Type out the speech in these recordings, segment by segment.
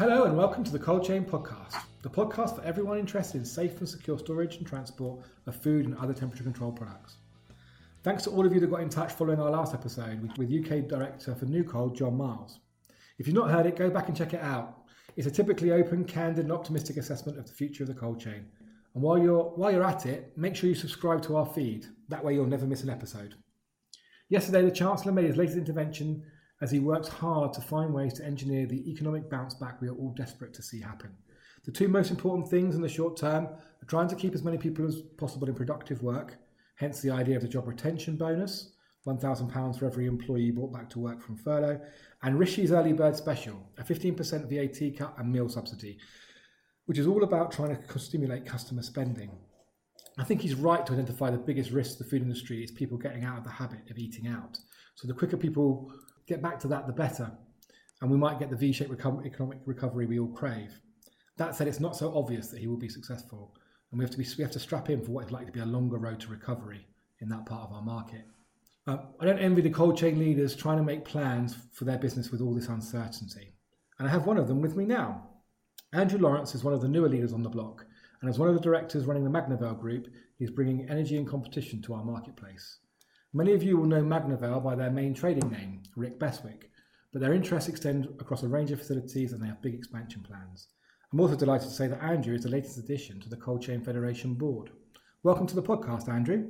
Hello and welcome to the Cold Chain Podcast, the podcast for everyone interested in safe and secure storage and transport of food and other temperature control products. Thanks to all of you that got in touch following our last episode with, UK Director for NewCold, John Miles. If you've not heard it, go back and check it out. It's a typically open, candid, and optimistic assessment of the future of the cold chain. And while you're while you're at it, make sure you subscribe to our feed. That way you'll never miss an episode. Yesterday, the Chancellor made his latest intervention as he works hard to find ways to engineer the economic bounce back we are all desperate to see happen. The two most important things in the short term are trying to keep as many people as possible in productive work, hence the idea of the job retention bonus, £1,000 for every employee brought back to work from furlough, and Rishi's Early Bird Special, a 15% VAT cut and meal subsidy, which is all about trying to stimulate customer spending. I think he's right to identify the biggest risk to the food industry is people getting out of the habit of eating out. So the quicker people get back to that, the better. And we might get the V shaped reco- economic recovery we all crave. That said, it's not so obvious that he will be successful. And we have to, be, we have to strap in for what is likely to be a longer road to recovery in that part of our market. Uh, I don't envy the cold chain leaders trying to make plans for their business with all this uncertainty. And I have one of them with me now. Andrew Lawrence is one of the newer leaders on the block, and as one of the directors running the Magnavale Group, he's bringing energy and competition to our marketplace. Many of you will know Magnavale by their main trading name, Rick Bestwick, but their interests extend across a range of facilities and they have big expansion plans. I'm also delighted to say that Andrew is the latest addition to the Cold Chain Federation board. Welcome to the podcast, Andrew.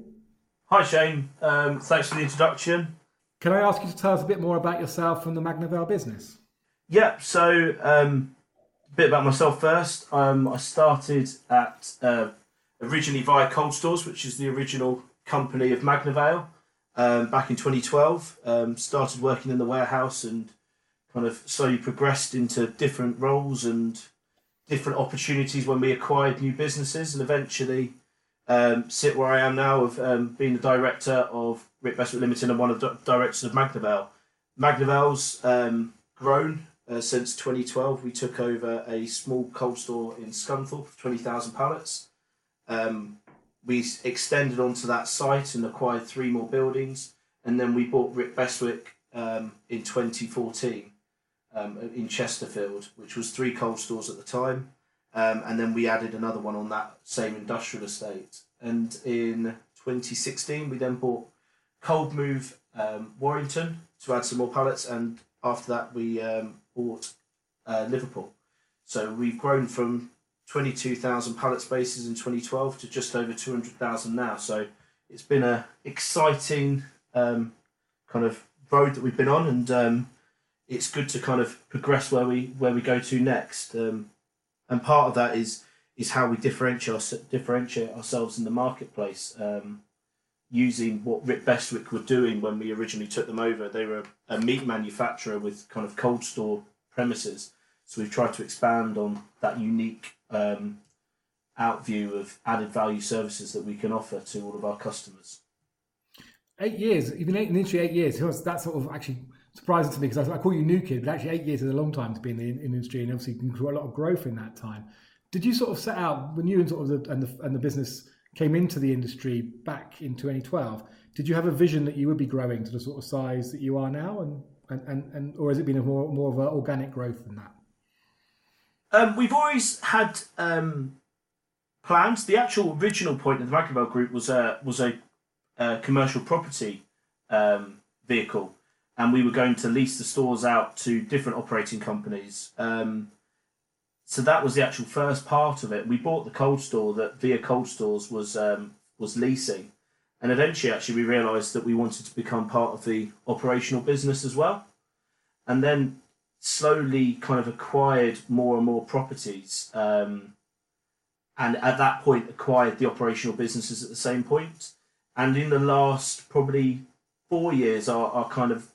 Hi Shane, um, thanks for the introduction. Can I ask you to tell us a bit more about yourself and the Magnavale business? Yeah, so um, a bit about myself first. Um, I started at uh, originally Via Cold Stores, which is the original company of Magnavale, um, back in 2012. Um, started working in the warehouse and kind of slowly progressed into different roles and different opportunities when we acquired new businesses and eventually um, sit where I am now of um, being the director of Rick Bestwick Limited and one of the directors of Magnavale. Magnavale's um, grown uh, since 2012. We took over a small cold store in Scunthorpe, 20,000 pallets. Um, we extended onto that site and acquired three more buildings, and then we bought Rick Bestwick um, in 2014 um, in Chesterfield, which was three cold stores at the time. Um, and then we added another one on that same industrial estate. And in 2016, we then bought Cold Move um, Warrington to add some more pallets, and after that, we um, bought uh, Liverpool. So we've grown from 22,000 pallet spaces in 2012 to just over 200,000 now. So it's been a exciting um, kind of road that we've been on, and um, it's good to kind of progress where we where we go to next. Um, and part of that is is how we differentiate differentiate ourselves in the marketplace. Um, using what Rick Bestwick were doing when we originally took them over, they were a meat manufacturer with kind of cold store premises. So we've tried to expand on that unique um, out view of added value services that we can offer to all of our customers. Eight years, even eight, in the industry, eight years. That's sort of actually surprising to me because I, call you new kid, but actually eight years is a long time to be in the, in industry, and obviously you can a lot of growth in that time. Did you sort of set out when you and sort of the, and the and the business came into the industry back in 2012? Did you have a vision that you would be growing to the sort of size that you are now, and and, and, and or has it been a more more of an organic growth than that? Um, we've always had um, plans. The actual original point of the Magnavale Group was a was a, a commercial property um, vehicle and we were going to lease the stores out to different operating companies. Um, so that was the actual first part of it. We bought the cold store that Via Cold Stores was um, was leasing, and eventually, actually, we realised that we wanted to become part of the operational business as well, and then slowly kind of acquired more and more properties. Um, and at that point, acquired the operational businesses at the same point. And in the last probably four years, our, our kind of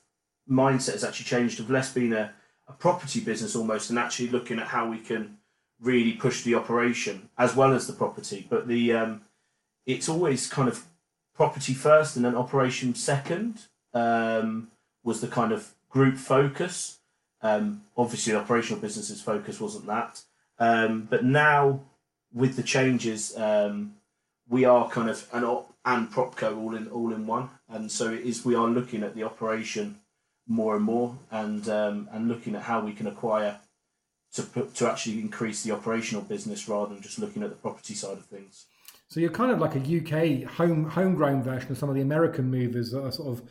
mindset has actually changed of less being a, a property business almost and actually looking at how we can really push the operation as well as the property. But the um, it's always kind of property first and then operation second um, was the kind of group focus. Um, obviously, the operational business's focus wasn't that. Um, but now, with the changes, um, we are kind of an op and propco all in all in one, and so it is. We are looking at the operation more and more, and um, and looking at how we can acquire to put, to actually increase the operational business rather than just looking at the property side of things. So you're kind of like a UK home homegrown version of some of the American movers that are sort of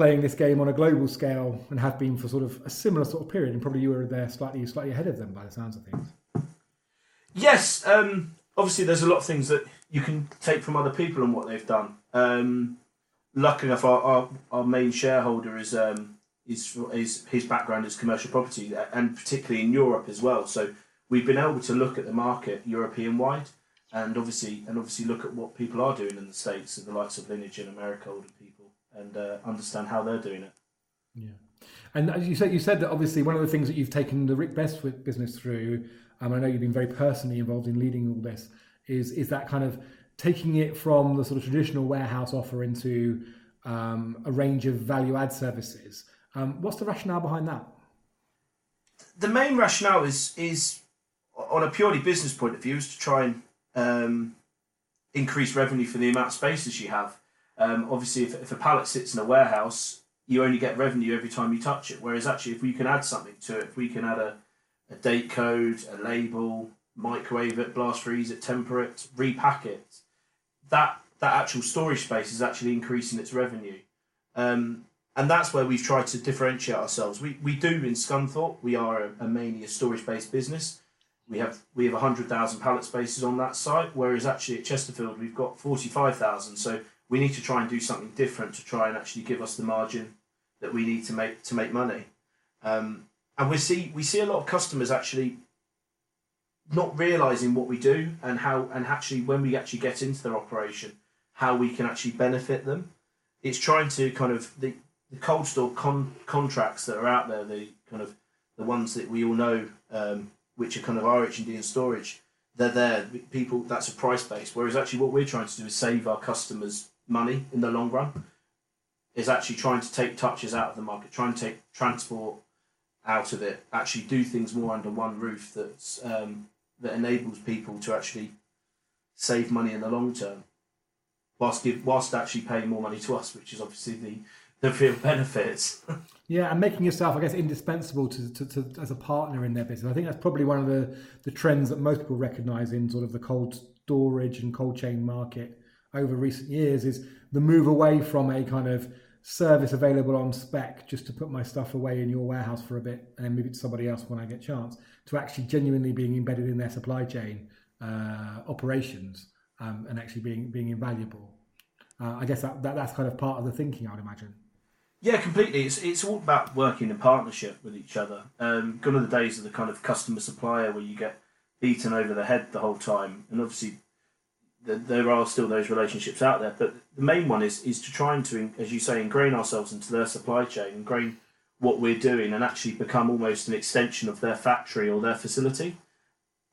playing this game on a global scale and have been for sort of a similar sort of period. And probably you were there slightly slightly ahead of them by the sounds of things. Yes, um, obviously there's a lot of things that you can take from other people and what they've done. Um, lucky enough, our, our, our main shareholder is um, is, is his background is commercial property and particularly in Europe as well. So we've been able to look at the market European wide and obviously and obviously look at what people are doing in the states, and the likes of Lineage in America, and people, and uh, understand how they're doing it. Yeah, and as you said, you said that obviously one of the things that you've taken the Rick Best business through, um, I know you've been very personally involved in leading all this, is is that kind of taking it from the sort of traditional warehouse offer into um, a range of value add services. Um, what's the rationale behind that? The main rationale is is on a purely business point of view is to try and um, increase revenue for the amount of spaces you have. Um, obviously, if, if a pallet sits in a warehouse, you only get revenue every time you touch it. Whereas actually, if we can add something to it, if we can add a, a date code, a label, microwave it, blast freeze it, temper it, repack it, that that actual storage space is actually increasing its revenue. Um, and that's where we've tried to differentiate ourselves. We, we do in Scunthorpe, we are a, a mainly a storage based business. We have we have hundred thousand pallet spaces on that site, whereas actually at Chesterfield we've got forty five thousand. So we need to try and do something different to try and actually give us the margin that we need to make to make money. Um, and we see we see a lot of customers actually not realizing what we do and how and actually when we actually get into their operation how we can actually benefit them. It's trying to kind of the, the cold store con- contracts that are out there the kind of the ones that we all know um, which are kind of RH&D and storage they're there. People that's a price base. Whereas actually what we're trying to do is save our customers money in the long run is actually trying to take touches out of the market trying to take transport out of it actually do things more under one roof that's um, that enables people to actually save money in the long term, whilst give, whilst actually paying more money to us, which is obviously the the real benefits. yeah, and making yourself, I guess, indispensable to, to, to, as a partner in their business. I think that's probably one of the, the trends that most people recognise in sort of the cold storage and cold chain market over recent years is the move away from a kind of service available on spec just to put my stuff away in your warehouse for a bit and then move it to somebody else when I get chance to actually genuinely being embedded in their supply chain uh, operations um, and actually being being invaluable. Uh, I guess that, that that's kind of part of the thinking, I would imagine. Yeah, completely. It's it's all about working in partnership with each other. Um, gone are the days of the kind of customer supplier where you get beaten over the head the whole time, and obviously there are still those relationships out there. But the main one is is to try and to, as you say, ingrain ourselves into their supply chain, ingrain what we're doing, and actually become almost an extension of their factory or their facility,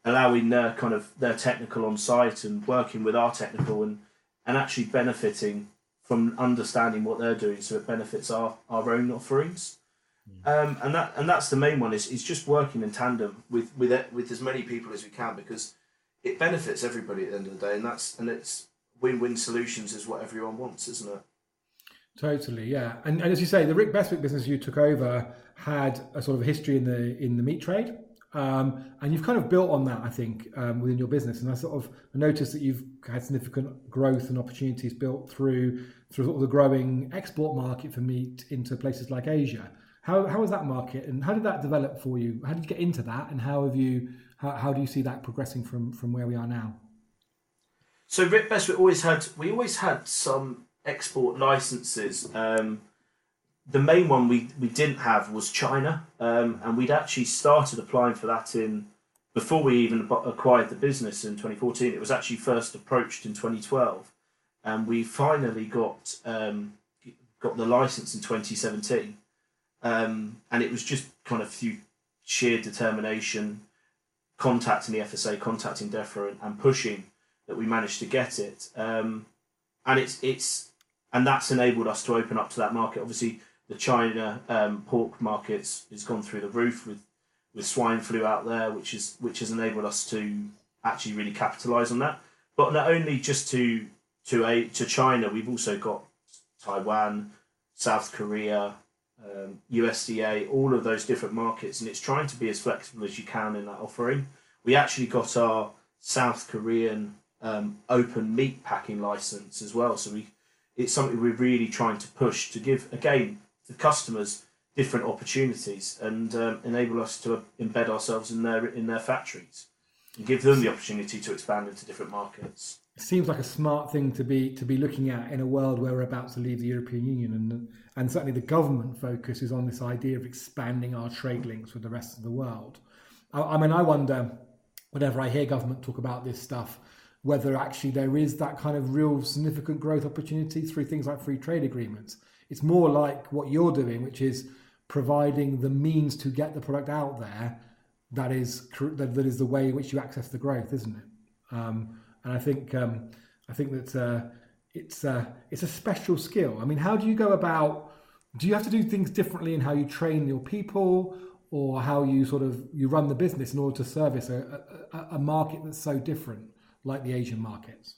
allowing their kind of their technical on site and working with our technical and and actually benefiting from understanding what they're doing, so it benefits our our own offerings. Um, and that and that's the main one is, is just working in tandem with with with as many people as we can because it benefits everybody at the end of the day, and that's and it's win-win solutions is what everyone wants, isn't it? Totally, yeah. And, and as you say, the Rick Bestwick business you took over had a sort of history in the in the meat trade, um, and you've kind of built on that, I think, um, within your business. And I sort of noticed that you've had significant growth and opportunities built through through sort of the growing export market for meat into places like Asia. How how was that market, and how did that develop for you? How did you get into that, and how have you how, how do you see that progressing from from where we are now? So Rick Bestwick always had we always had some export licenses. Um, the main one we, we didn't have was China, um, and we'd actually started applying for that in before we even acquired the business in 2014. It was actually first approached in 2012, and we finally got um, got the license in 2017. Um, and it was just kind of through sheer determination, contacting the FSA, contacting DEFRA, and, and pushing that we managed to get it. Um, and it's it's and that's enabled us to open up to that market. Obviously, the China um, pork markets has gone through the roof with with swine flu out there, which is which has enabled us to actually really capitalise on that. But not only just to to a to China, we've also got Taiwan, South Korea, um, USDA, all of those different markets, and it's trying to be as flexible as you can in that offering. We actually got our South Korean um, open meat packing license as well, so we it's something we're really trying to push to give again the customers different opportunities and um, enable us to embed ourselves in their in their factories give them the opportunity to expand into different markets. It seems like a smart thing to be to be looking at in a world where we're about to leave the European Union, and and certainly the government focus is on this idea of expanding our trade links with the rest of the world. I, I mean, I wonder whenever I hear government talk about this stuff, whether actually there is that kind of real significant growth opportunity through things like free trade agreements. It's more like what you're doing, which is providing the means to get the product out there that is that, that is the way in which you access the growth isn't it? Um, and i think um, i think that uh, it's uh, it's a special skill. I mean how do you go about do you have to do things differently in how you train your people or how you sort of you run the business in order to service a, a, a market that's so different like the asian markets?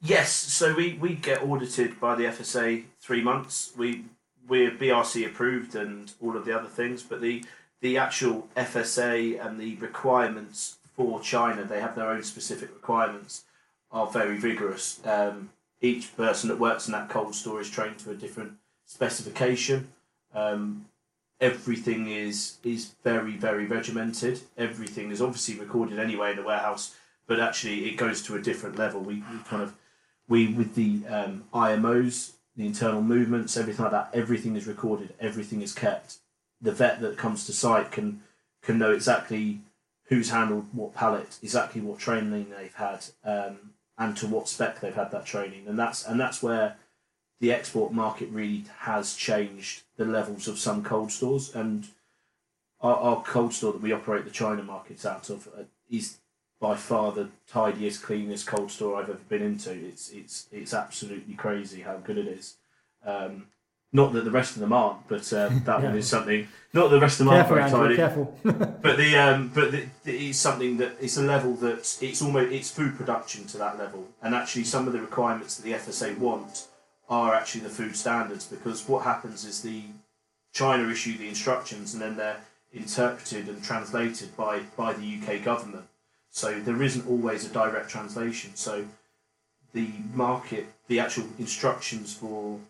Yes so we, we get audited by the FSA three months. We we're BRC approved and all of the other things, but the the actual FSA and the requirements for China, they have their own specific requirements, are very vigorous. Um, each person that works in that cold store is trained to a different specification. Um, everything is is very very regimented. Everything is obviously recorded anyway in the warehouse, but actually it goes to a different level. We, we kind of we with the um, IMOs the internal movements, everything like that. Everything is recorded. Everything is kept. The vet that comes to site can can know exactly who's handled what pallet, exactly what training they've had, um, and to what spec they've had that training. And that's and that's where the export market really has changed the levels of some cold stores. And our, our cold store that we operate the China markets out of uh, is by far the tidiest, cleanest cold store I've ever been into. It's it's it's absolutely crazy how good it is. Um, not that the rest of them aren't, but um, that yeah. one is something. Not that the rest of them careful, aren't very tidy. Careful. but the um, but the, the, it's something that it's a level that it's almost it's food production to that level, and actually some of the requirements that the FSA want are actually the food standards because what happens is the China issue the instructions and then they're interpreted and translated by by the UK government so there isn't always a direct translation. So the market, the actual instructions for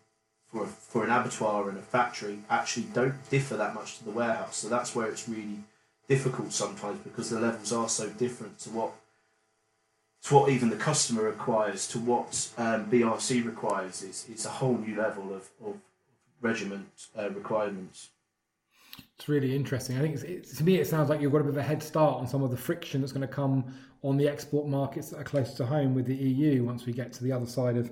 for for an abattoir and a factory actually don't differ that much to the warehouse. So that's where it's really difficult sometimes because the levels are so different to what to what even the customer requires, to what um, BRC requires. It's, it's a whole new level of, of regiment uh, requirements. It's really interesting. I think it's, to me, it sounds like you've got a bit of a head start on some of the friction that's going to come on the export markets that are close to home with the EU once we get to the other side of,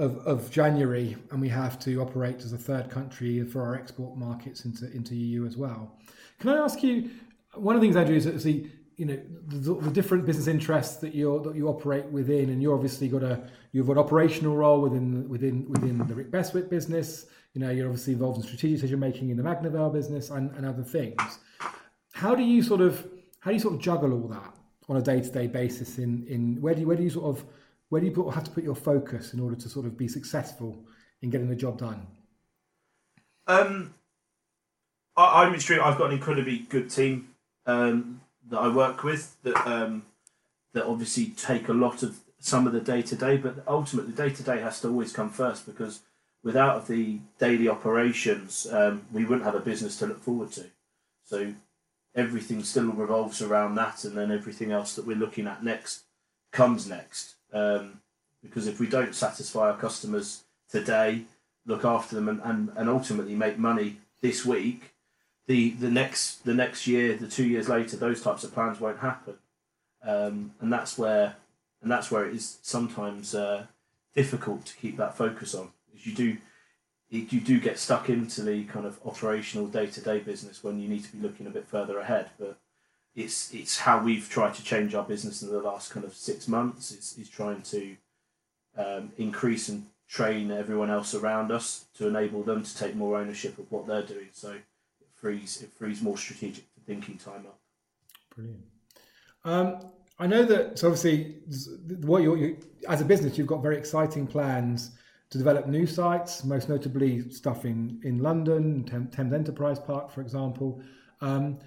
of, of January and we have to operate as a third country for our export markets into, into EU as well. Can I ask you, one of the things I do is see, you know, the, the, different business interests that you that you operate within, and you obviously got a you've got an operational role within within within the Rick Bestwick business you know, you're obviously involved in strategic decision making in the Magnavale business and, and other things. How do you sort of how do you sort of juggle all that on a day to day basis? In in where do you where do you sort of where do you put, have to put your focus in order to sort of be successful in getting the job done? Um, I, am extreme. I've got an incredibly good team um, that I work with that um, that obviously take a lot of some of the day to day, but ultimately day to day has to always come first because without the daily operations, um, we wouldn't have a business to look forward to. So everything still revolves around that, and then everything else that we're looking at next comes next. Um, because if we don't satisfy our customers today, look after them, and, and, and ultimately make money this week, the, the next the next year, the two years later, those types of plans won't happen, um, and that's where and that's where it is sometimes uh, difficult to keep that focus on you do you do get stuck into the kind of operational day to day business when you need to be looking a bit further ahead. But it's it's how we've tried to change our business in the last kind of six months. Is is trying to um, increase and train everyone else around us to enable them to take more ownership of what they're doing. So it frees it frees more strategic thinking time up. Brilliant. Um, I know that so obviously what you're, you, as a business you've got very exciting plans to develop new sites, most notably stuff in, in London, Thames Enterprise Park, for example. Um,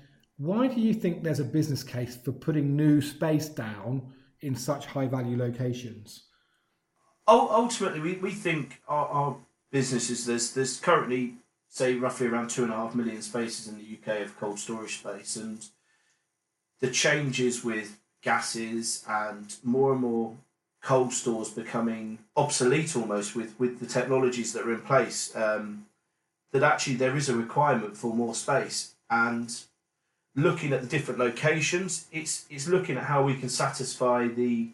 why do you think there's a business case for putting new space down in such high value locations? Ultimately, we, we think our, our businesses, there's, there's currently, say, roughly around two and a half million spaces in the UK of cold storage space. And the changes with gases and more and more cold stores becoming obsolete almost with, with the technologies that are in place, um, that actually there is a requirement for more space. And looking at the different locations, it's it's looking at how we can satisfy the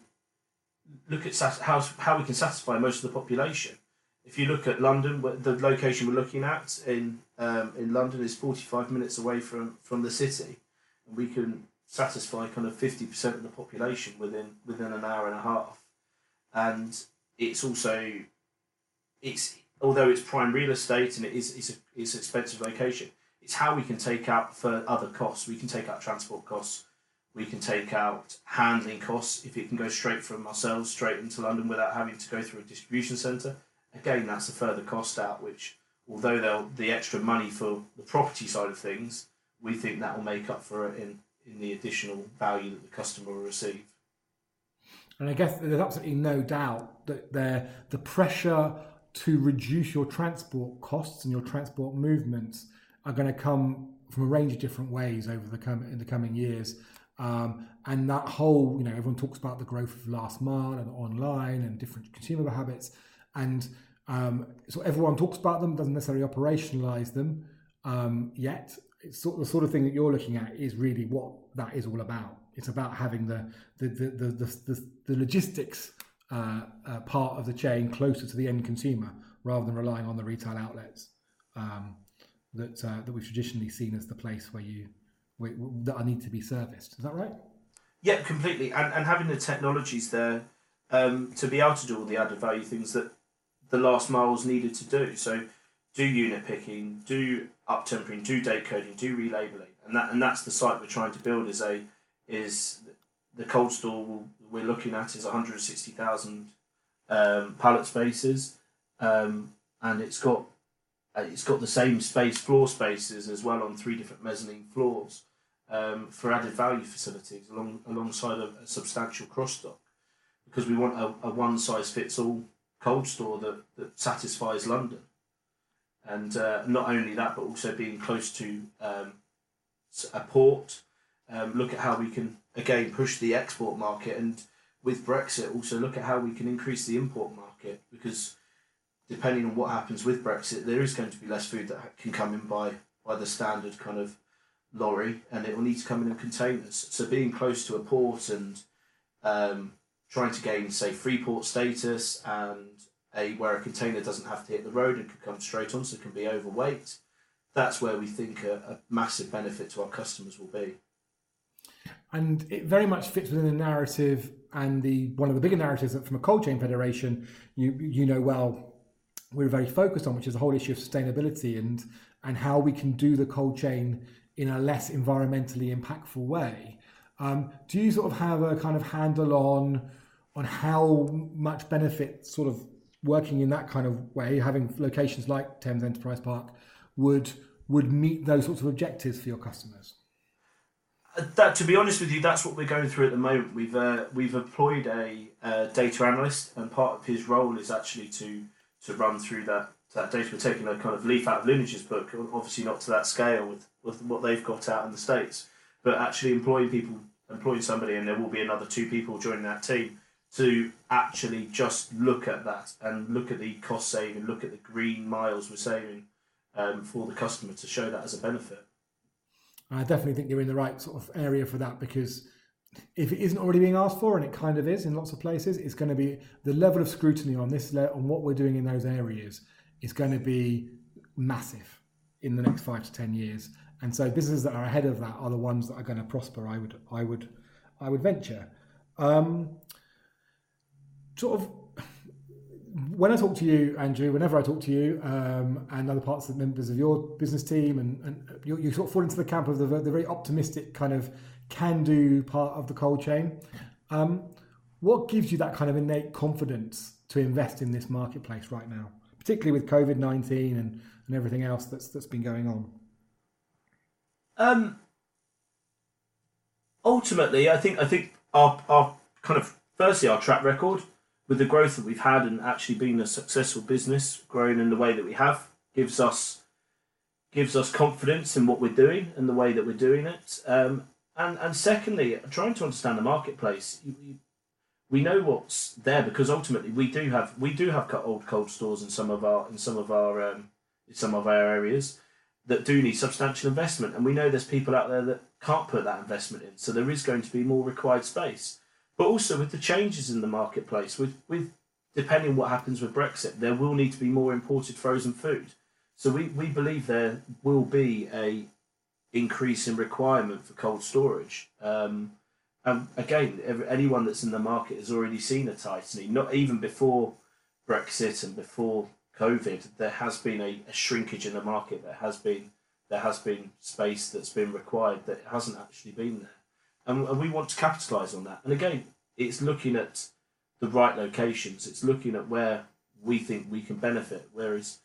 look at how how we can satisfy most of the population. If you look at London, the location we're looking at in um, in London is forty five minutes away from from the city, and we can satisfy kind of fifty percent of the population within within an hour and a half, and it's also it's although it's prime real estate and it is it's a it's an expensive location it's how we can take out for other costs. We can take out transport costs. We can take out handling costs if it can go straight from ourselves straight into London without having to go through a distribution centre. Again, that's a further cost out, which although they'll the extra money for the property side of things, we think that will make up for it in, in the additional value that the customer will receive. And I guess there's absolutely no doubt that there the pressure to reduce your transport costs and your transport movements are going to come from a range of different ways over the com- in the coming years. Um, and that whole, you know, everyone talks about the growth of last mile and online and different consumer habits, and um, so everyone talks about them, doesn't necessarily operationalize them um, yet. It's sort of the sort of thing that you're looking at is really what that is all about. It's about having the the the the, the, the, logistics uh, uh, part of the chain closer to the end consumer rather than relying on the retail outlets. Um, that uh, that we've traditionally seen as the place where you where, that I need to be serviced. Is that right? Yeah, completely. And and having the technologies there um, to be able to do all the added value things that the last miles needed to do. So do unit picking, do up tempering, do date coding, do relabeling, and that and that's the site we're trying to build. Is a is the cold store we're looking at is one hundred sixty thousand um, pallet spaces, um, and it's got uh, it's got the same space, floor spaces as well on three different mezzanine floors um, for added value facilities along alongside a, a substantial cross dock because we want a, a one size fits all cold store that, that satisfies London. And uh, not only that, but also being close to um, a port. Um, look at how we can again push the export market, and with Brexit, also look at how we can increase the import market because depending on what happens with Brexit, there is going to be less food that can come in by by the standard kind of lorry, and it will need to come in in containers. So being close to a port and um, trying to gain, say, free port status and a where a container doesn't have to hit the road and can come straight on, so it can be overweight. That's where we think a, a massive benefit to our customers will be. And it very much fits within the narrative and the one of the bigger narratives that from a cold chain federation you you know well we're very focused on, which is the whole issue of sustainability and and how we can do the cold chain in a less environmentally impactful way. Um, do you sort of have a kind of handle on on how much benefit sort of working in that kind of way, having locations like Thames Enterprise Park, would would meet those sorts of objectives for your customers? Uh, that, to be honest with you, that's what we're going through at the moment. We've uh, we've employed a, a data analyst, and part of his role is actually to to run through that that data. We're taking a kind of leaf out of Lineage's book, obviously not to that scale with, with what they've got out in the States, but actually employing people, employing somebody, and there will be another two people joining that team to actually just look at that and look at the cost saving, look at the green miles we're saving um, for the customer to show that as a benefit. I definitely think you're in the right sort of area for that because if it isn't already being asked for, and it kind of is in lots of places, it's going to be the level of scrutiny on this on what we're doing in those areas is going to be massive in the next five to ten years. And so businesses that are ahead of that are the ones that are going to prosper. I would, I would, I would venture. Um, sort of when I talk to you, Andrew, whenever I talk to you um, and other parts of the members of your business team, and, and you, you, sort of fall into the camp of the, the very optimistic kind of can do part of the cold chain. Um, what gives you that kind of innate confidence to invest in this marketplace right now, particularly with COVID nineteen and, and everything else that's that's been going on? Um, ultimately, I think I think our our kind of firstly our track record with the growth that we've had and actually being a successful business, growing in the way that we have, gives us gives us confidence in what we're doing and the way that we're doing it. Um, and and secondly, trying to understand the marketplace. You, we know what's there because ultimately we do have we do have old cold stores in some of our in some of our um, in some of our areas that do need substantial investment, and we know there's people out there that can't put that investment in. So there is going to be more required space, but also with the changes in the marketplace, with with depending what happens with Brexit, there will need to be more imported frozen food. So we, we believe there will be a increase in requirement for cold storage. Um, and again, every, anyone that's in the market has already seen a tightening. Not even before Brexit and before COVID, there has been a, a shrinkage in the market. There has been there has been space that's been required that hasn't actually been there, and, and we want to capitalise on that. And again, it's looking at the right locations. It's looking at where we think we can benefit. Whereas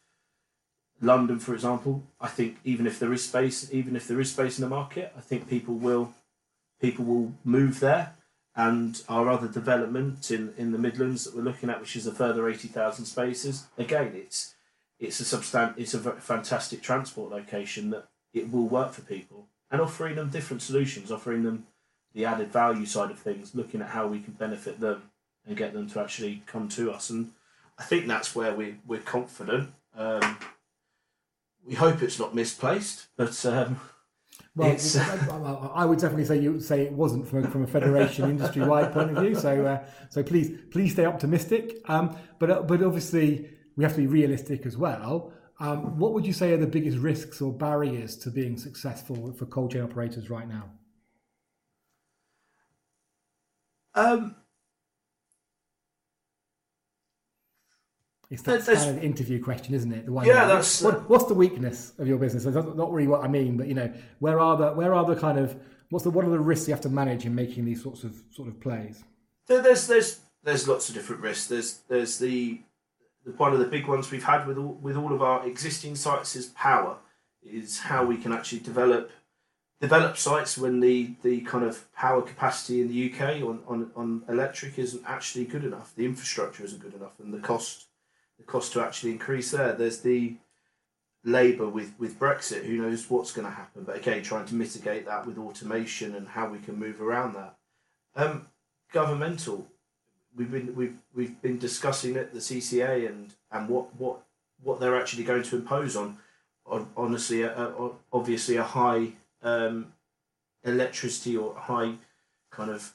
London, for example, I think even if there is space, even if there is space in the market, I think people will people will move there. And our other development in, in the Midlands that we're looking at, which is a further eighty thousand spaces, again, it's it's a substan- it's a fantastic transport location that it will work for people and offering them different solutions, offering them the added value side of things, looking at how we can benefit them and get them to actually come to us. And I think that's where we we're confident. Um, we hope it's not misplaced, but um, well, I would definitely say you would say it wasn't from a, from a federation industry wide point of view. So uh, so please please stay optimistic. Um, but uh, but obviously we have to be realistic as well. Um, what would you say are the biggest risks or barriers to being successful for cold chain operators right now? Um, It's that there's, kind of interview question, isn't it? The one yeah, that's what, what's the weakness of your business? That's not really what I mean, but you know, where are the where are the kind of what's the what are the risks you have to manage in making these sorts of sort of plays? There's there's there's lots of different risks. There's there's the, the one of the big ones we've had with all, with all of our existing sites is power. Is how we can actually develop develop sites when the, the kind of power capacity in the UK on, on, on electric isn't actually good enough. The infrastructure isn't good enough, and the cost the cost to actually increase there. There's the labour with, with Brexit, who knows what's going to happen. But again, trying to mitigate that with automation and how we can move around that. Um, governmental, we've been we've we've been discussing it, the CCA and and what what what they're actually going to impose on, on honestly, a, a, obviously a high um, electricity or high kind of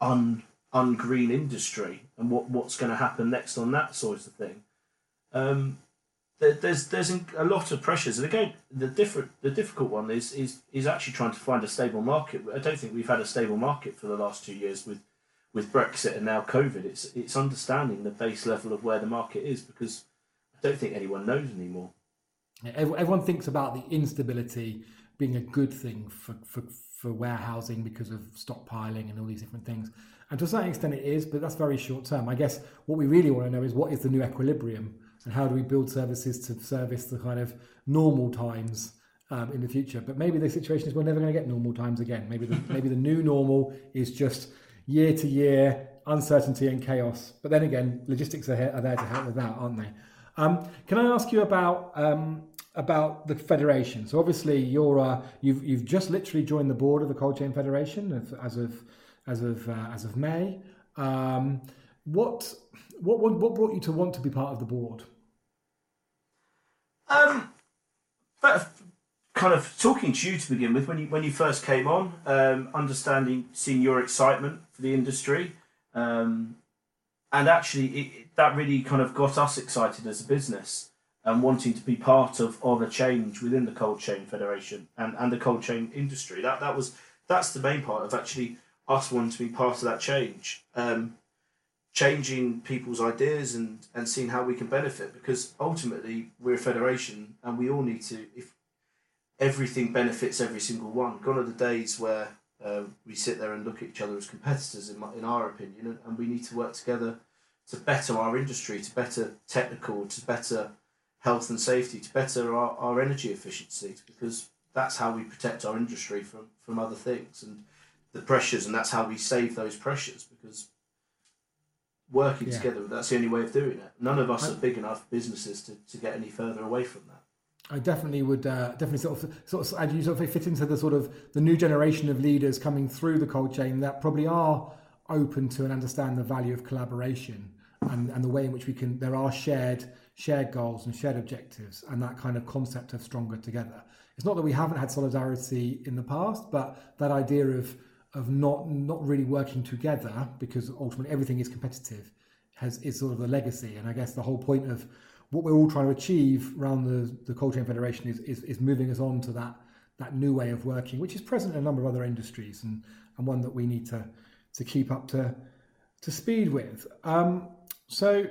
un ungreen industry and what what's going to happen next on that sort of thing. Um, there, there's there's a lot of pressures, and again, the different the difficult one is is is actually trying to find a stable market. I don't think we've had a stable market for the last two years with with Brexit and now COVID. It's it's understanding the base level of where the market is because I don't think anyone knows anymore. Everyone thinks about the instability being a good thing for, for, for warehousing because of stockpiling and all these different things. And to a certain extent, it is, but that's very short term. I guess what we really want to know is what is the new equilibrium and how do we build services to service the kind of normal times um, in the future. But maybe the situation is we're never going to get normal times again. Maybe the, maybe the new normal is just year to year uncertainty and chaos. But then again, logistics are, here, are there to help with that, aren't they? Um, can I ask you about um, about the federation? So obviously you're uh, you've you've just literally joined the board of the Cold Chain Federation as of as of uh, as of May. Um, what what what brought you to want to be part of the board? Um, kind of talking to you to begin with when you when you first came on, um, understanding, seeing your excitement for the industry, um, and actually it, that really kind of got us excited as a business and wanting to be part of, of a change within the cold chain federation and, and the cold chain industry. That that was that's the main part of actually us wanting to be part of that change. Um, changing people's ideas and, and seeing how we can benefit because ultimately we're a federation and we all need to if everything benefits every single one. Gone are the days where uh, we sit there and look at each other as competitors, in, in our opinion, and, and we need to work together to better our industry, to better technical, to better health and safety, to better our, our energy efficiency, because that's how we protect our industry from, from other things. And the pressures, and that's how we save those pressures because working Yeah. together, that's the only way of doing it. None of us I- are big enough businesses to, to get any further away from that. I definitely would uh, definitely sort of sort of and you sort of fit into the sort of the new generation of leaders coming through the cold chain that probably are open to and understand the value of collaboration and, and the way in which we can there are shared shared goals and shared objectives and that kind of concept of stronger together. It's not that we haven't had solidarity in the past, but that idea of of not not really working together because ultimately everything is competitive has is sort of the legacy. And I guess the whole point of what we're all trying to achieve around the, the Cold Chain Federation is, is, is moving us on to that that new way of working, which is present in a number of other industries and, and one that we need to to keep up to to speed with. Um, so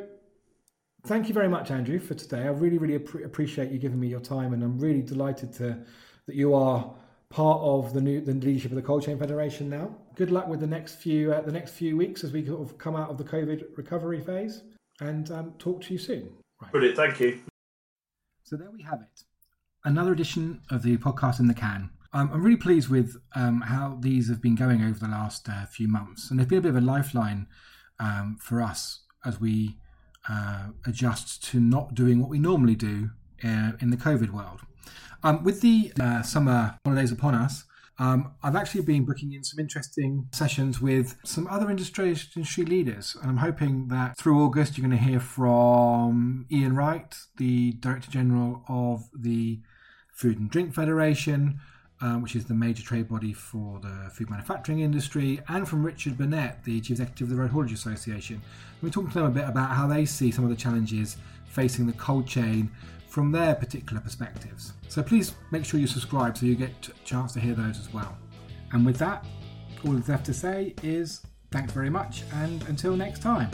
thank you very much, Andrew, for today. I really, really appre appreciate you giving me your time, and I'm really delighted to that you are part of the new the leadership of the Cold Chain Federation now. Good luck with the next few uh, the next few weeks as we sort of come out of the COVID recovery phase, and um, talk to you soon. Right. Brilliant, thank you. So there we have it. Another edition of the podcast in the can. Um, I'm really pleased with um, how these have been going over the last uh, few months, and they've been a bit of a lifeline um, for us as we uh, adjust to not doing what we normally do uh, in the COVID world. Um, with the uh, summer holidays upon us, um, I've actually been booking in some interesting sessions with some other industry, industry leaders, and I'm hoping that through August you're going to hear from Ian Wright, the Director General of the Food and Drink Federation, um, which is the major trade body for the food manufacturing industry, and from Richard Burnett, the Chief Executive of the Road Haulage Association. We're talking to them a bit about how they see some of the challenges facing the cold chain from their particular perspectives. So please make sure you subscribe so you get a chance to hear those as well. And with that, all that's left to say is thanks very much and until next time.